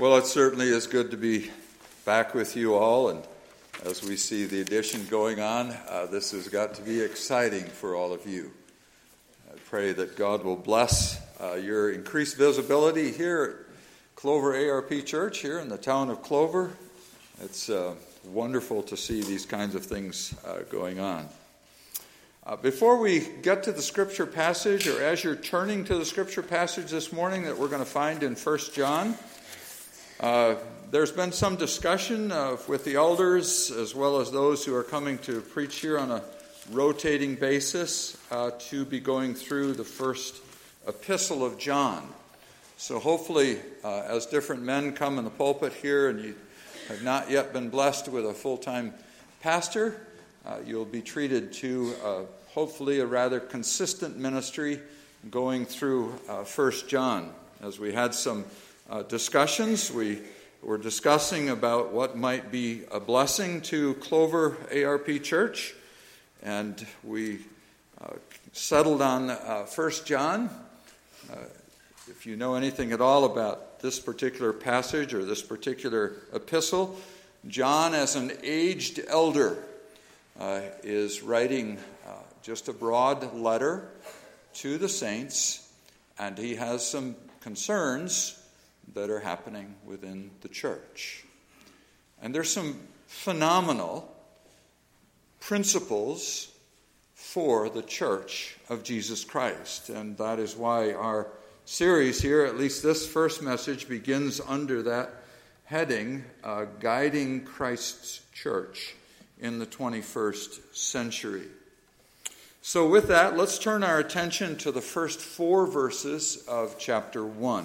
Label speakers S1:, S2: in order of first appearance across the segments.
S1: Well, it certainly is good to be back with you all, and as we see the addition going on, uh, this has got to be exciting for all of you. I pray that God will bless uh, your increased visibility here at Clover ARP Church here in the town of Clover. It's uh, wonderful to see these kinds of things uh, going on. Uh, before we get to the scripture passage, or as you're turning to the scripture passage this morning that we're going to find in 1 John, uh, there's been some discussion uh, with the elders as well as those who are coming to preach here on a rotating basis uh, to be going through the first epistle of John. So, hopefully, uh, as different men come in the pulpit here and you have not yet been blessed with a full time pastor, uh, you'll be treated to uh, hopefully a rather consistent ministry going through First John. As we had some uh, discussions. We were discussing about what might be a blessing to Clover ARP Church, and we uh, settled on uh, 1 John. Uh, if you know anything at all about this particular passage or this particular epistle, John, as an aged elder, uh, is writing uh, just a broad letter to the saints, and he has some concerns that are happening within the church. And there's some phenomenal principles for the church of Jesus Christ. And that is why our series here, at least this first message, begins under that heading uh, Guiding Christ's Church in the 21st Century. So, with that, let's turn our attention to the first four verses of chapter 1.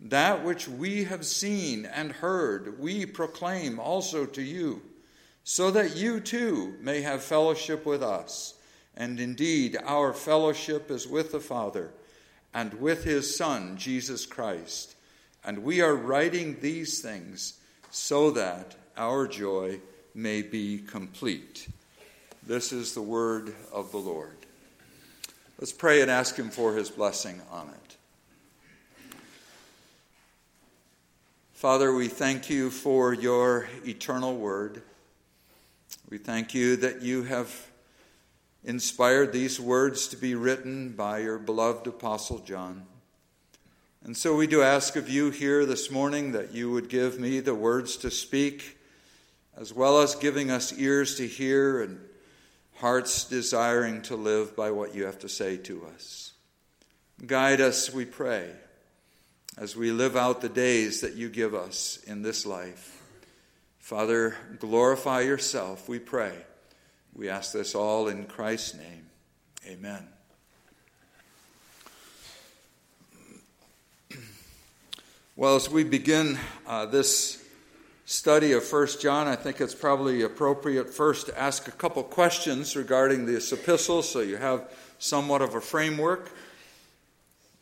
S1: That which we have seen and heard, we proclaim also to you, so that you too may have fellowship with us. And indeed, our fellowship is with the Father and with his Son, Jesus Christ. And we are writing these things so that our joy may be complete. This is the word of the Lord. Let's pray and ask him for his blessing on it. Father, we thank you for your eternal word. We thank you that you have inspired these words to be written by your beloved Apostle John. And so we do ask of you here this morning that you would give me the words to speak, as well as giving us ears to hear and hearts desiring to live by what you have to say to us. Guide us, we pray as we live out the days that you give us in this life. Father, glorify yourself, we pray. We ask this all in Christ's name. Amen. Well, as we begin uh, this study of First John, I think it's probably appropriate first to ask a couple questions regarding this epistle so you have somewhat of a framework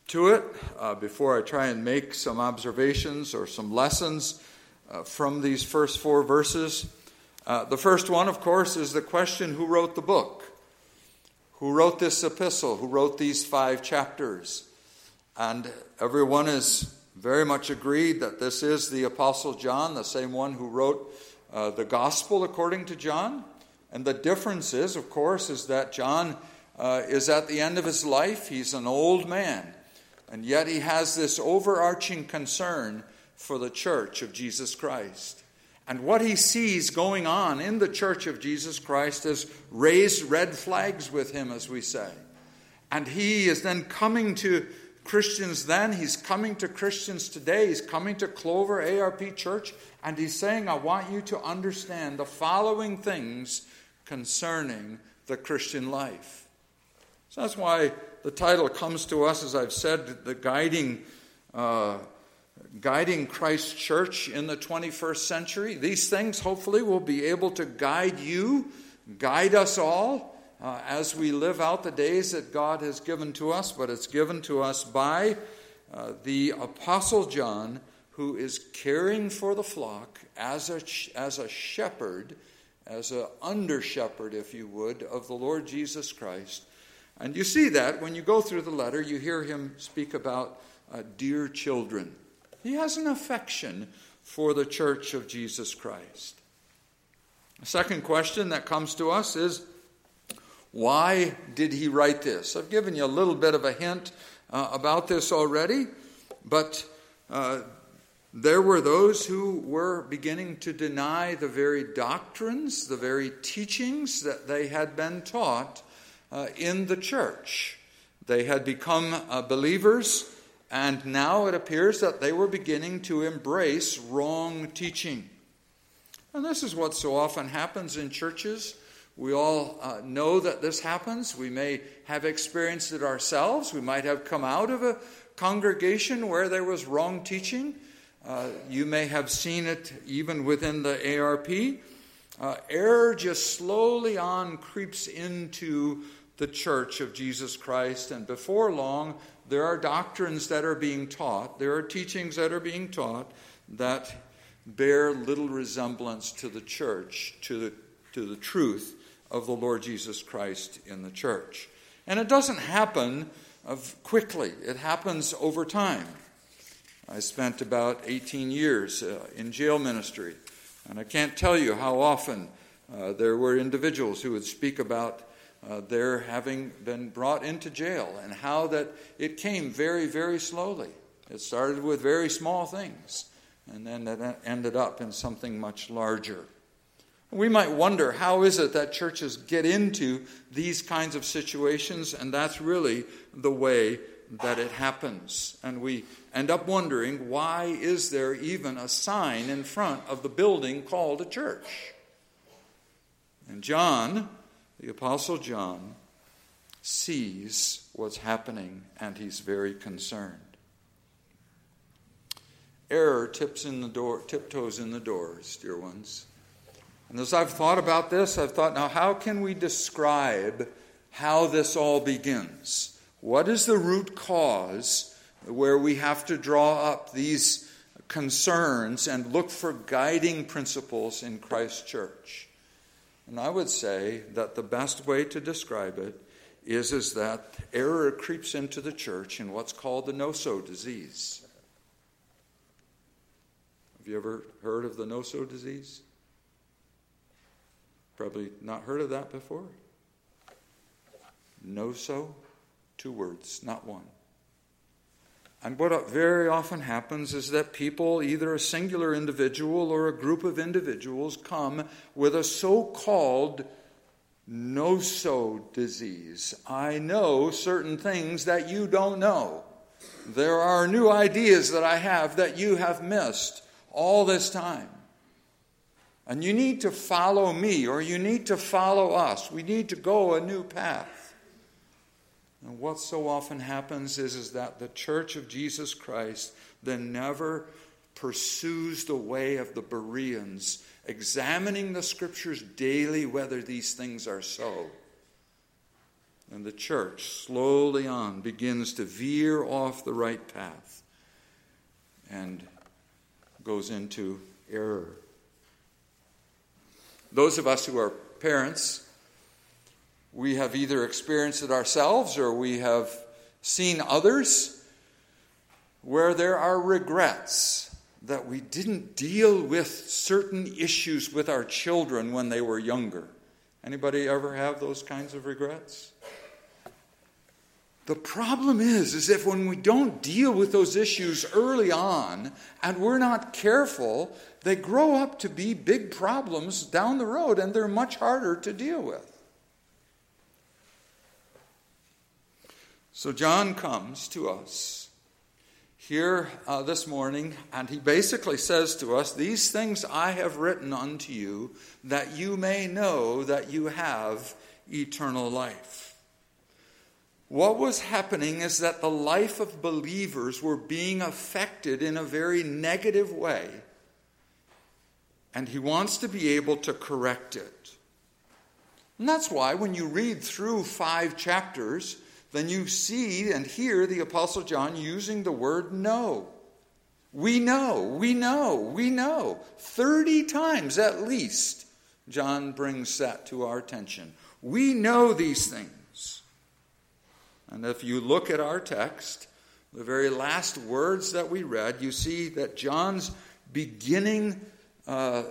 S1: to it uh, before I try and make some observations or some lessons uh, from these first four verses. Uh, the first one, of course, is the question who wrote the book? Who wrote this epistle? Who wrote these five chapters? And everyone is very much agreed that this is the Apostle John, the same one who wrote uh, the Gospel according to John. And the difference is, of course, is that John uh, is at the end of his life. He's an old man. And yet he has this overarching concern for the church of Jesus Christ. And what he sees going on in the church of Jesus Christ has raised red flags with him, as we say. And he is then coming to Christians then, he's coming to Christians today, he's coming to Clover ARP Church, and he's saying, I want you to understand the following things concerning the Christian life. So that's why the title comes to us, as I've said, the guiding, uh, guiding Christ Church in the 21st century. These things, hopefully, will be able to guide you, guide us all uh, as we live out the days that God has given to us, but it's given to us by uh, the Apostle John, who is caring for the flock as a, as a shepherd as an under shepherd, if you would, of the Lord Jesus Christ. And you see that when you go through the letter, you hear him speak about uh, dear children. He has an affection for the church of Jesus Christ. The second question that comes to us is why did he write this? I've given you a little bit of a hint uh, about this already, but uh, there were those who were beginning to deny the very doctrines, the very teachings that they had been taught uh, in the church. They had become uh, believers, and now it appears that they were beginning to embrace wrong teaching. And this is what so often happens in churches. We all uh, know that this happens. We may have experienced it ourselves. We might have come out of a congregation where there was wrong teaching. Uh, you may have seen it even within the ARP. Uh, error just slowly on creeps into the church of Jesus Christ, and before long, there are doctrines that are being taught, there are teachings that are being taught that bear little resemblance to the church, to the, to the truth of the Lord Jesus Christ in the church. And it doesn't happen quickly, it happens over time. I spent about 18 years uh, in jail ministry, and I can't tell you how often uh, there were individuals who would speak about uh, their having been brought into jail and how that it came very, very slowly. It started with very small things, and then it ended up in something much larger. We might wonder how is it that churches get into these kinds of situations, and that's really the way that it happens. And we end up wondering why is there even a sign in front of the building called a church? And John, the Apostle John, sees what's happening and he's very concerned. Error tips in the door, tiptoes in the doors, dear ones. And as I've thought about this, I've thought, now how can we describe how this all begins? What is the root cause where we have to draw up these concerns and look for guiding principles in Christ's church? And I would say that the best way to describe it is, is that error creeps into the church in what's called the know-so disease. Have you ever heard of the know-so disease? Probably not heard of that before. Know-so Two words, not one. And what very often happens is that people, either a singular individual or a group of individuals, come with a so called know so disease. I know certain things that you don't know. There are new ideas that I have that you have missed all this time. And you need to follow me or you need to follow us. We need to go a new path. And what so often happens is, is that the church of Jesus Christ then never pursues the way of the Bereans, examining the scriptures daily whether these things are so. And the church, slowly on, begins to veer off the right path and goes into error. Those of us who are parents, we have either experienced it ourselves or we have seen others where there are regrets that we didn't deal with certain issues with our children when they were younger. Anybody ever have those kinds of regrets? The problem is is if when we don't deal with those issues early on and we're not careful, they grow up to be big problems down the road and they're much harder to deal with. So John comes to us here uh, this morning, and he basically says to us, These things I have written unto you, that you may know that you have eternal life. what was happening is that the life of believers were being affected in a very negative way. And he wants to be able to correct it. And that's why when you read through five chapters, then you see and hear the Apostle John using the word know. We know, we know, we know. 30 times at least, John brings that to our attention. We know these things. And if you look at our text, the very last words that we read, you see that John's beginning uh,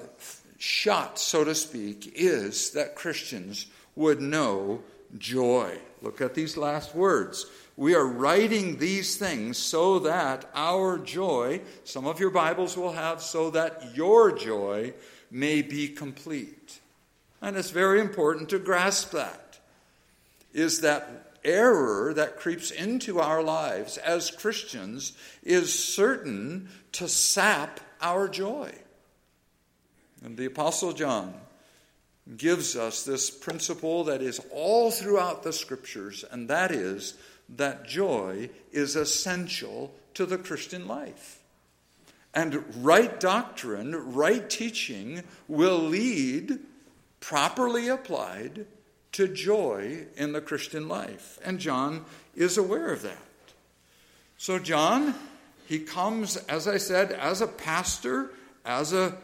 S1: shot, so to speak, is that Christians would know joy. Look at these last words. We are writing these things so that our joy, some of your Bibles will have, so that your joy may be complete. And it's very important to grasp that. Is that error that creeps into our lives as Christians is certain to sap our joy. And the Apostle John gives us this principle that is all throughout the scriptures, and that is that joy is essential to the Christian life. And right doctrine, right teaching will lead, properly applied, to joy in the Christian life. And John is aware of that. So, John, he comes, as I said, as a pastor, as a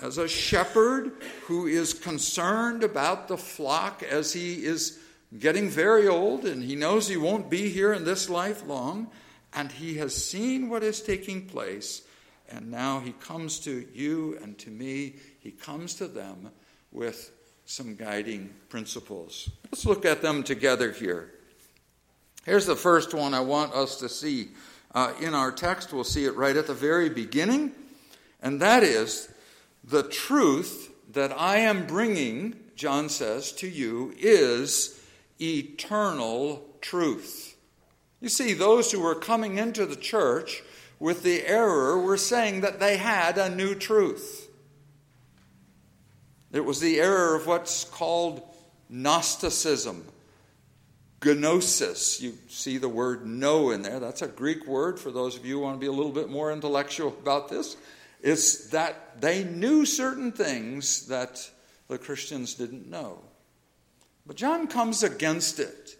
S1: as a shepherd who is concerned about the flock as he is getting very old and he knows he won't be here in this life long, and he has seen what is taking place, and now he comes to you and to me, he comes to them with some guiding principles. Let's look at them together here. Here's the first one I want us to see uh, in our text. We'll see it right at the very beginning, and that is the truth that I am bringing, John says, to you is eternal truth. You see, those who were coming into the church with the error were saying that they had a new truth. It was the error of what's called Gnosticism, gnosis. You see the word know in there. That's a Greek word for those of you who want to be a little bit more intellectual about this. It's that they knew certain things that the Christians didn't know. But John comes against it.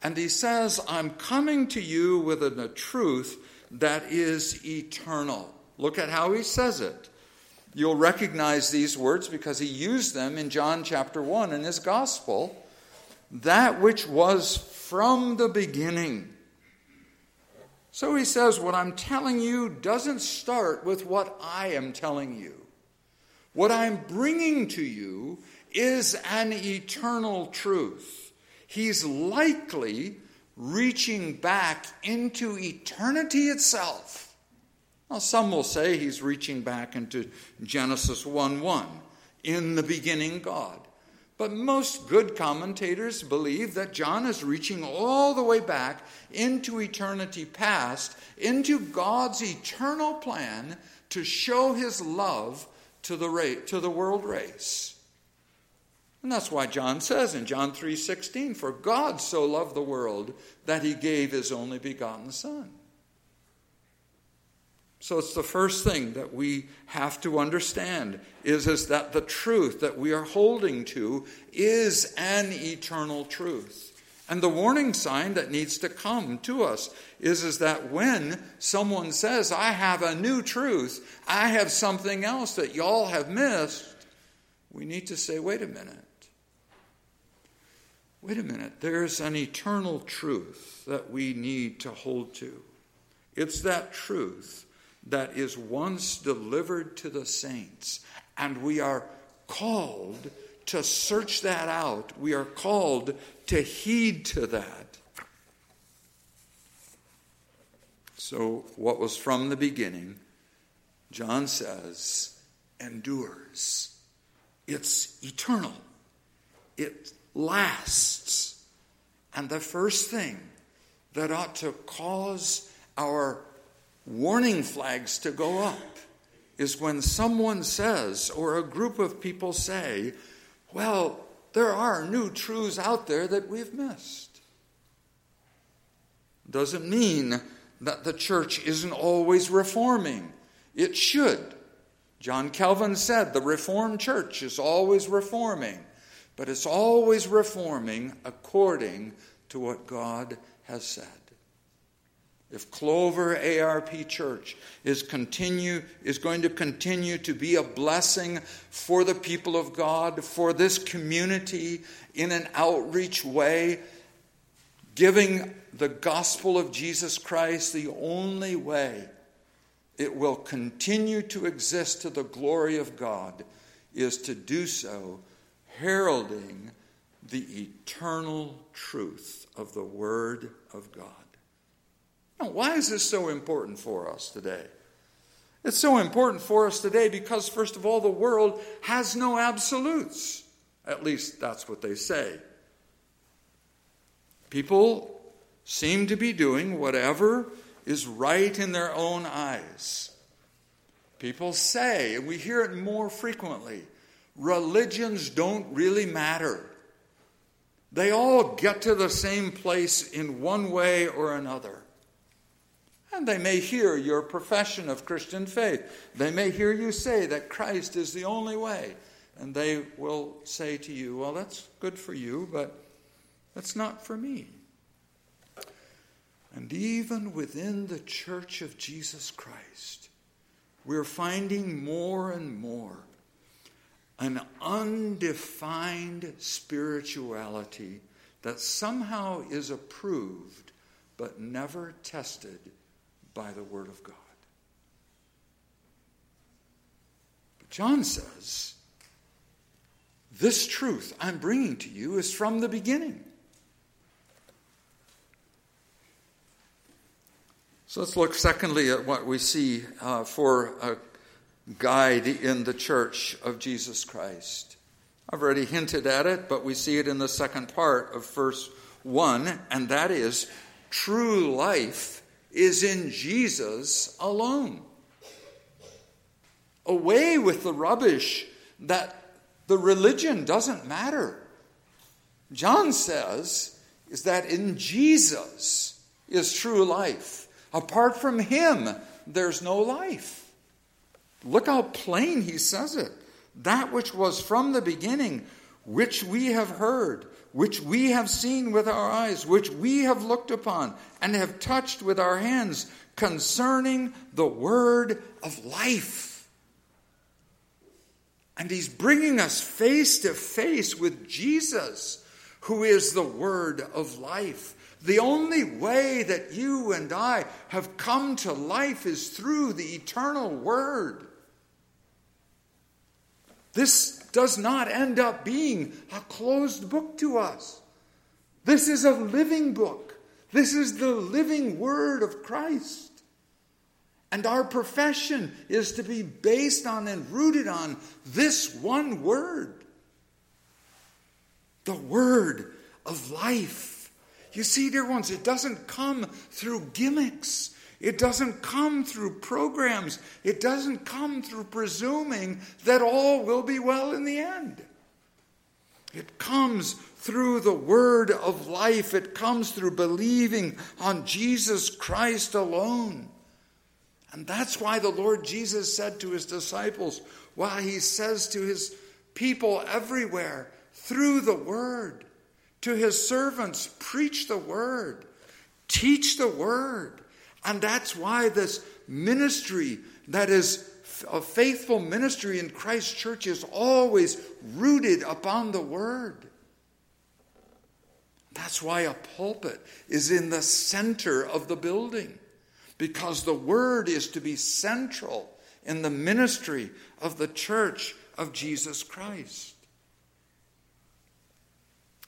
S1: And he says, I'm coming to you with a, truth that is eternal. Look at how he says it. You'll recognize these words because he used them in John chapter 1 in his gospel. That which was from the beginning so he says, What I'm telling you doesn't start with what I am telling you. What I'm bringing to you is an eternal truth. He's likely reaching back into eternity itself. Now, some will say he's reaching back into Genesis 1 1. In the beginning, God. But most good commentators believe that John is reaching all the way back into eternity past, into God's eternal plan to show his love to the, ra- to the world race. And that's why John says in John 3:16, "For God so loved the world that he gave his only begotten son." So it's the first thing that we have to understand is, is that the truth that we are holding to is an eternal truth. And the warning sign that needs to come to us is, is that when someone says, I have a new truth, I have something else that y'all have missed, we need to say, wait a minute. Wait a minute. There's an eternal truth that we need to hold to. It's that truth that is once delivered to the saints. And we are called to search that out. We are called to heed to that. So, what was from the beginning, John says, endures. It's eternal, it lasts. And the first thing that ought to cause our warning flags to go up is when someone says, or a group of people say, well, there are new truths out there that we've missed. doesn't mean that the church isn't always reforming. It should. John Calvin said the Reformed church is always reforming, but it's always reforming according to what God has said. If Clover ARP Church is continue is going to continue to be a blessing for the people of God, for this community in an outreach way, giving the gospel of Jesus Christ the only way it will continue to exist to the glory of God is to do so heralding the eternal truth of the Word of God. Now, why is this so important for us today? It's so important for us today because, first of all, the world has no absolutes. At least that's what they say. People seem to be doing whatever is right in their own eyes. People say, and we hear it more frequently, religions don't really matter. They all get to the same place in one way or another. And they may hear your profession of Christian faith. They may hear you say that Christ is the only way. And they will say to you, Well, that's good for you, but that's not for me. And even within the church of Jesus Christ, we're finding more and more an undefined spirituality that somehow is approved but never tested by the Word of God. But John says, This truth I'm bringing to you is from the beginning. So let's look, secondly, at what we see uh, for a guide in the church of Jesus Christ. I've already hinted at it, but we see it in the second part of verse 1, and that is true life is in Jesus alone. Away with the rubbish that the religion doesn't matter. John says is that in Jesus is true life. Apart from him, there's no life. Look how plain he says it. That which was from the beginning, which we have heard, which we have seen with our eyes, which we have looked upon and have touched with our hands concerning the word of life. And he's bringing us face to face with Jesus, who is the word of life. The only way that you and I have come to life is through the eternal word. This does not end up being a closed book to us. This is a living book. This is the living word of Christ. And our profession is to be based on and rooted on this one word the word of life. You see, dear ones, it doesn't come through gimmicks. It doesn't come through programs. It doesn't come through presuming that all will be well in the end. It comes through the word of life, it comes through believing on Jesus Christ alone. And that's why the Lord Jesus said to his disciples, why he says to his people everywhere, through the word, to his servants, preach the word, teach the word. And that's why this ministry that is a faithful ministry in Christ's church is always rooted upon the Word. That's why a pulpit is in the center of the building, because the Word is to be central in the ministry of the church of Jesus Christ.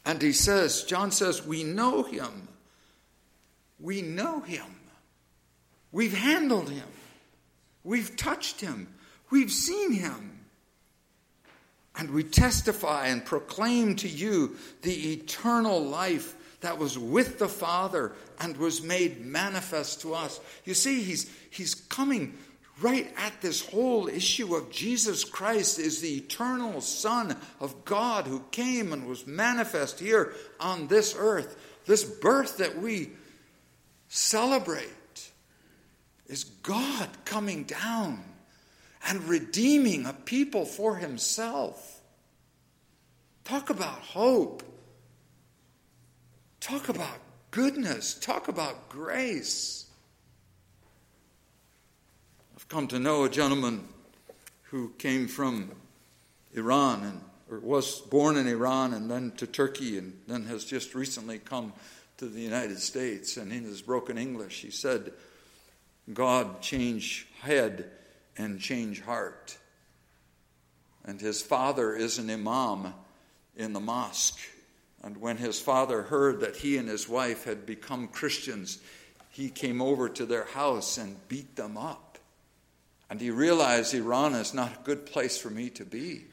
S1: And he says, John says, we know him. We know him. We've handled him. We've touched him. We've seen him. And we testify and proclaim to you the eternal life that was with the Father and was made manifest to us. You see, he's, he's coming right at this whole issue of Jesus Christ is the eternal Son of God who came and was manifest here on this earth. This birth that we celebrate is God coming down and redeeming a people for himself. Talk about hope. Talk about goodness. Talk about grace. I've come to know a gentleman who came from Iran and or was born in Iran and then to Turkey and then has just recently come to the United States. And in his broken English, he said, God change head and change heart. And his father is an imam in the mosque. And when his father heard that he and his wife had become Christians, he came over to their house and beat them up. And he realized Iran is not a good place for me to be.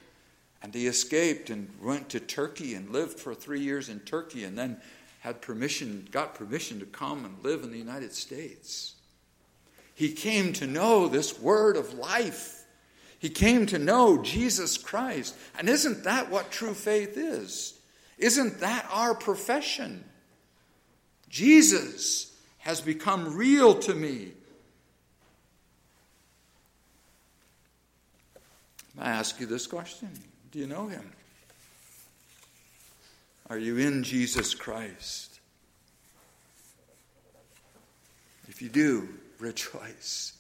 S1: And he escaped and went to Turkey and lived for three years in Turkey and then had permission, got permission to come and live in the United States. He came to know this word of life. He came to know Jesus Christ. And isn't that what true faith is? Isn't that our profession? Jesus has become real to me. I ask you this question Do you know him? Are you in Jesus Christ? If you do, rejoice.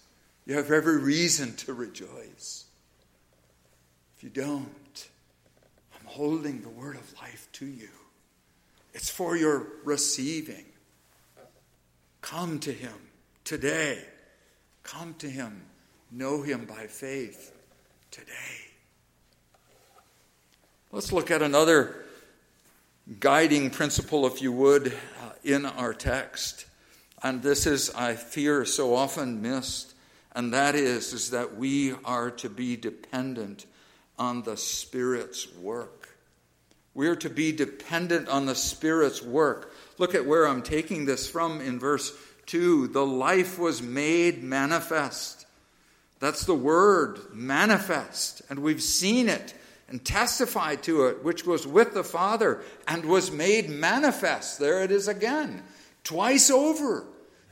S1: You have every reason to rejoice. If you don't, I'm holding the word of life to you. It's for your receiving. Come to him today. Come to him. Know him by faith today. Let's look at another guiding principle, if you would, uh, in our text. And this is, I fear, so often missed, and that is, is that we are to be dependent on the Spirit's work. We are to be dependent on the Spirit's work. Look at where I'm taking this from in verse 2. The life was made manifest that's the word, manifest. And we've seen it and testified to it, which was with the Father and was made manifest. There it is again, twice over.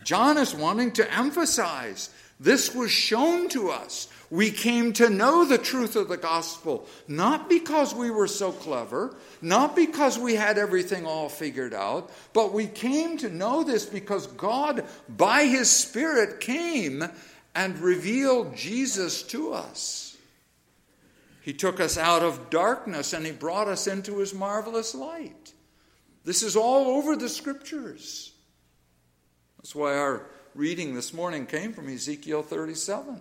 S1: John is wanting to emphasize this was shown to us. We came to know the truth of the gospel, not because we were so clever, not because we had everything all figured out, but we came to know this because God, by His Spirit, came and revealed Jesus to us. He took us out of darkness and he brought us into his marvelous light. This is all over the scriptures. That's why our reading this morning came from Ezekiel 37.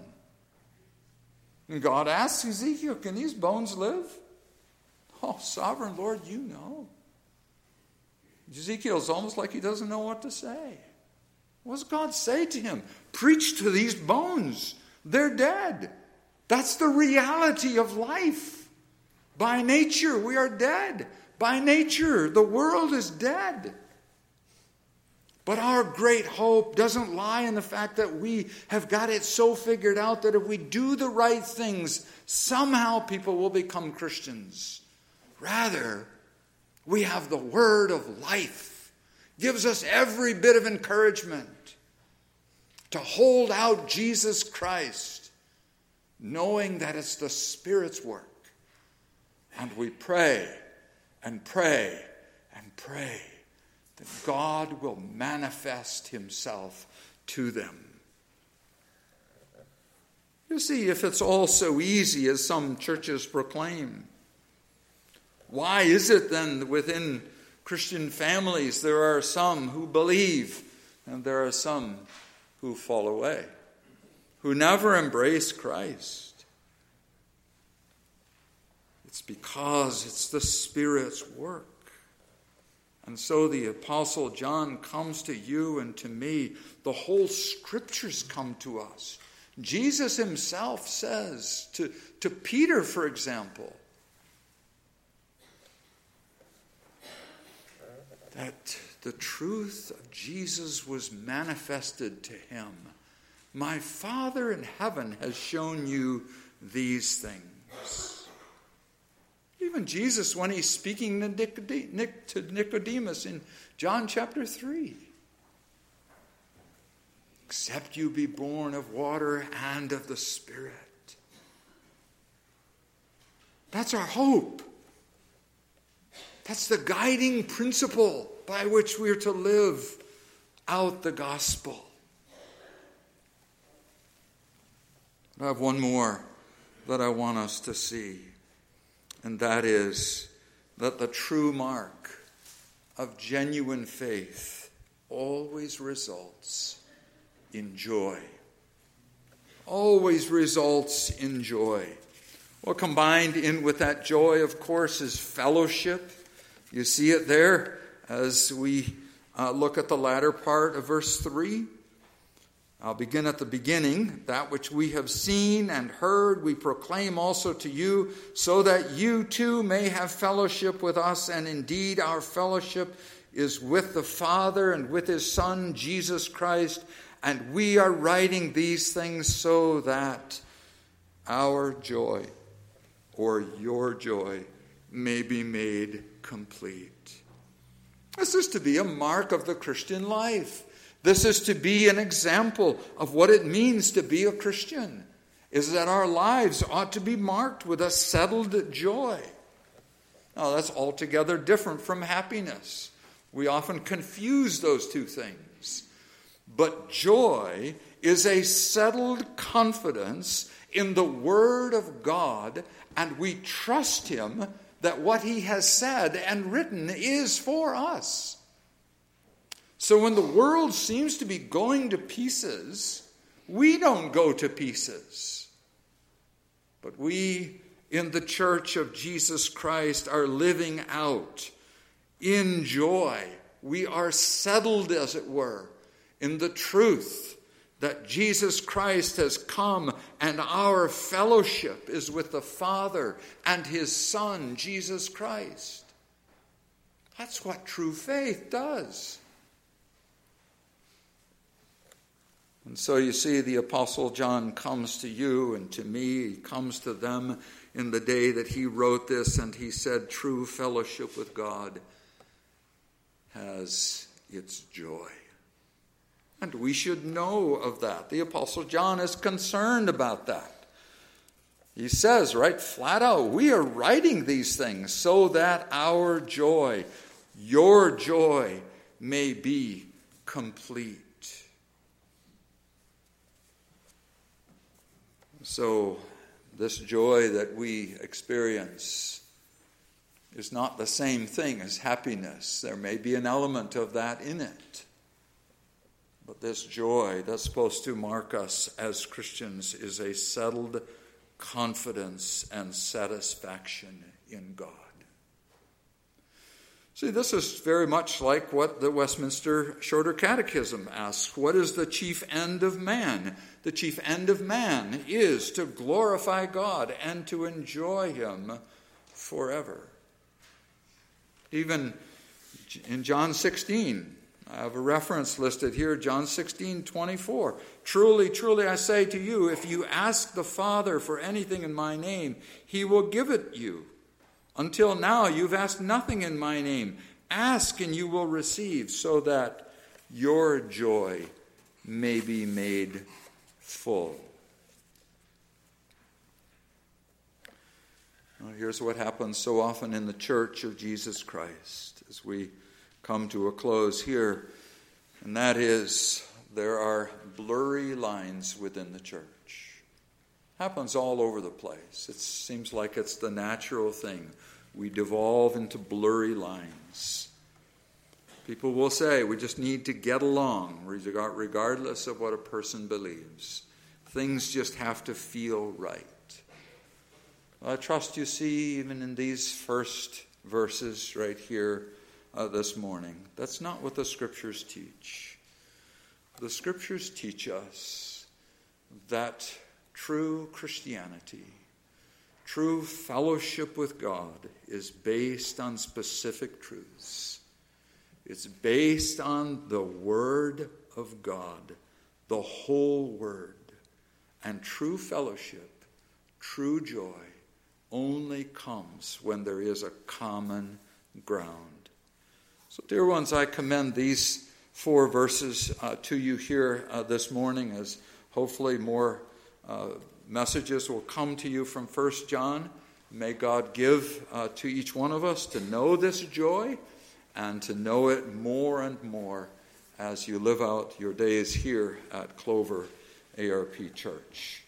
S1: And God asks Ezekiel, Can these bones live? Oh, sovereign Lord, you know. Ezekiel's almost like he doesn't know what to say. What does God say to him? Preach to these bones. They're dead. That's the reality of life. By nature, we are dead. By nature, the world is dead. But our great hope doesn't lie in the fact that we have got it so figured out that if we do the right things, somehow people will become Christians. Rather, we have the word of life gives us every bit of encouragement to hold out Jesus Christ, knowing that it's the Spirit's work. And we pray and pray and pray that God will manifest Himself to them. You see, if it's all so easy as some churches proclaim, why is it then within Christian families, there are some who believe, and there are some who fall away, who never embrace Christ. It's because it's the Spirit's work. And so the Apostle John comes to you and to me. The whole Scriptures come to us. Jesus himself says to, to Peter, for example, that the truth of Jesus was manifested to him. My Father in heaven has shown you these things. Even Jesus, when he's speaking to Nicodemus in John chapter 3, except you be born of water and of the Spirit. That's our hope. That's the guiding principle by which we're to live out the gospel. I have one more that I want us to see, and that is that the true mark of genuine faith always results in joy. Always results in joy. Well, combined in with that joy, of course, is fellowship. You see it there as we uh, look at the latter part of verse 3. I'll begin at the beginning. That which we have seen and heard, we proclaim also to you, so that you too may have fellowship with us. And indeed, our fellowship is with the Father and with his Son, Jesus Christ. And we are writing these things so that our joy or your joy may be made complete. This is to be a mark of the Christian life. This is to be an example of what it means to be a Christian, is that our lives ought to be marked with a settled joy. Now, that's altogether different from happiness. We often confuse those two things. But joy is a settled confidence in the Word of God, and we trust Him that what He has said and written is for us. So when the world seems to be going to pieces, we don't go to pieces. But we in the church of Jesus Christ are living out in joy. We are settled, as it were, in the truth that Jesus Christ has come and our fellowship is with the Father and His Son, Jesus Christ. That's what true faith does. And so you see, the Apostle John comes to you and to me, he comes to them in the day that he wrote this, and he said, True fellowship with God has its joy. And we should know of that. The Apostle John is concerned about that. He says, right flat out, we are writing these things so that our joy, your joy, may be complete. So, this joy that we experience is not the same thing as happiness. There may be an element of that in it. But this joy that's supposed to mark us as Christians is a settled confidence and satisfaction in God. See, this is very much like what the Westminster Shorter Catechism asks What is the chief end of man? The chief end of man is to glorify God and to enjoy Him forever. Even in John 16, I have a reference listed here, John 16, 24. Truly, truly, I say to you, if you ask the Father for anything in my name, he will give it you. Until now, you've asked nothing in my name. Ask and you will receive, so that your joy may be made full. Well, here's what happens so often in the church of Jesus Christ as we come to a close here, and that is there are blurry lines within the church happens all over the place. It seems like it's the natural thing. We devolve into blurry lines. People will say we just need to get along, regardless of what a person believes. Things just have to feel right. I trust you see, even in these first verses right here uh, this morning, that's not what the scriptures teach. The scriptures teach us that True Christianity, true fellowship with God, is based on specific truths. It's based on the Word of God, the whole Word. And true fellowship, true joy, only comes when there is a common ground. So, dear ones, I commend these four verses uh, to you here uh, this morning as hopefully more uh, messages will come to you from First John. May God give uh, to each one of us to know this joy and to know it more and more as you live out your days here at Clover ARP Church.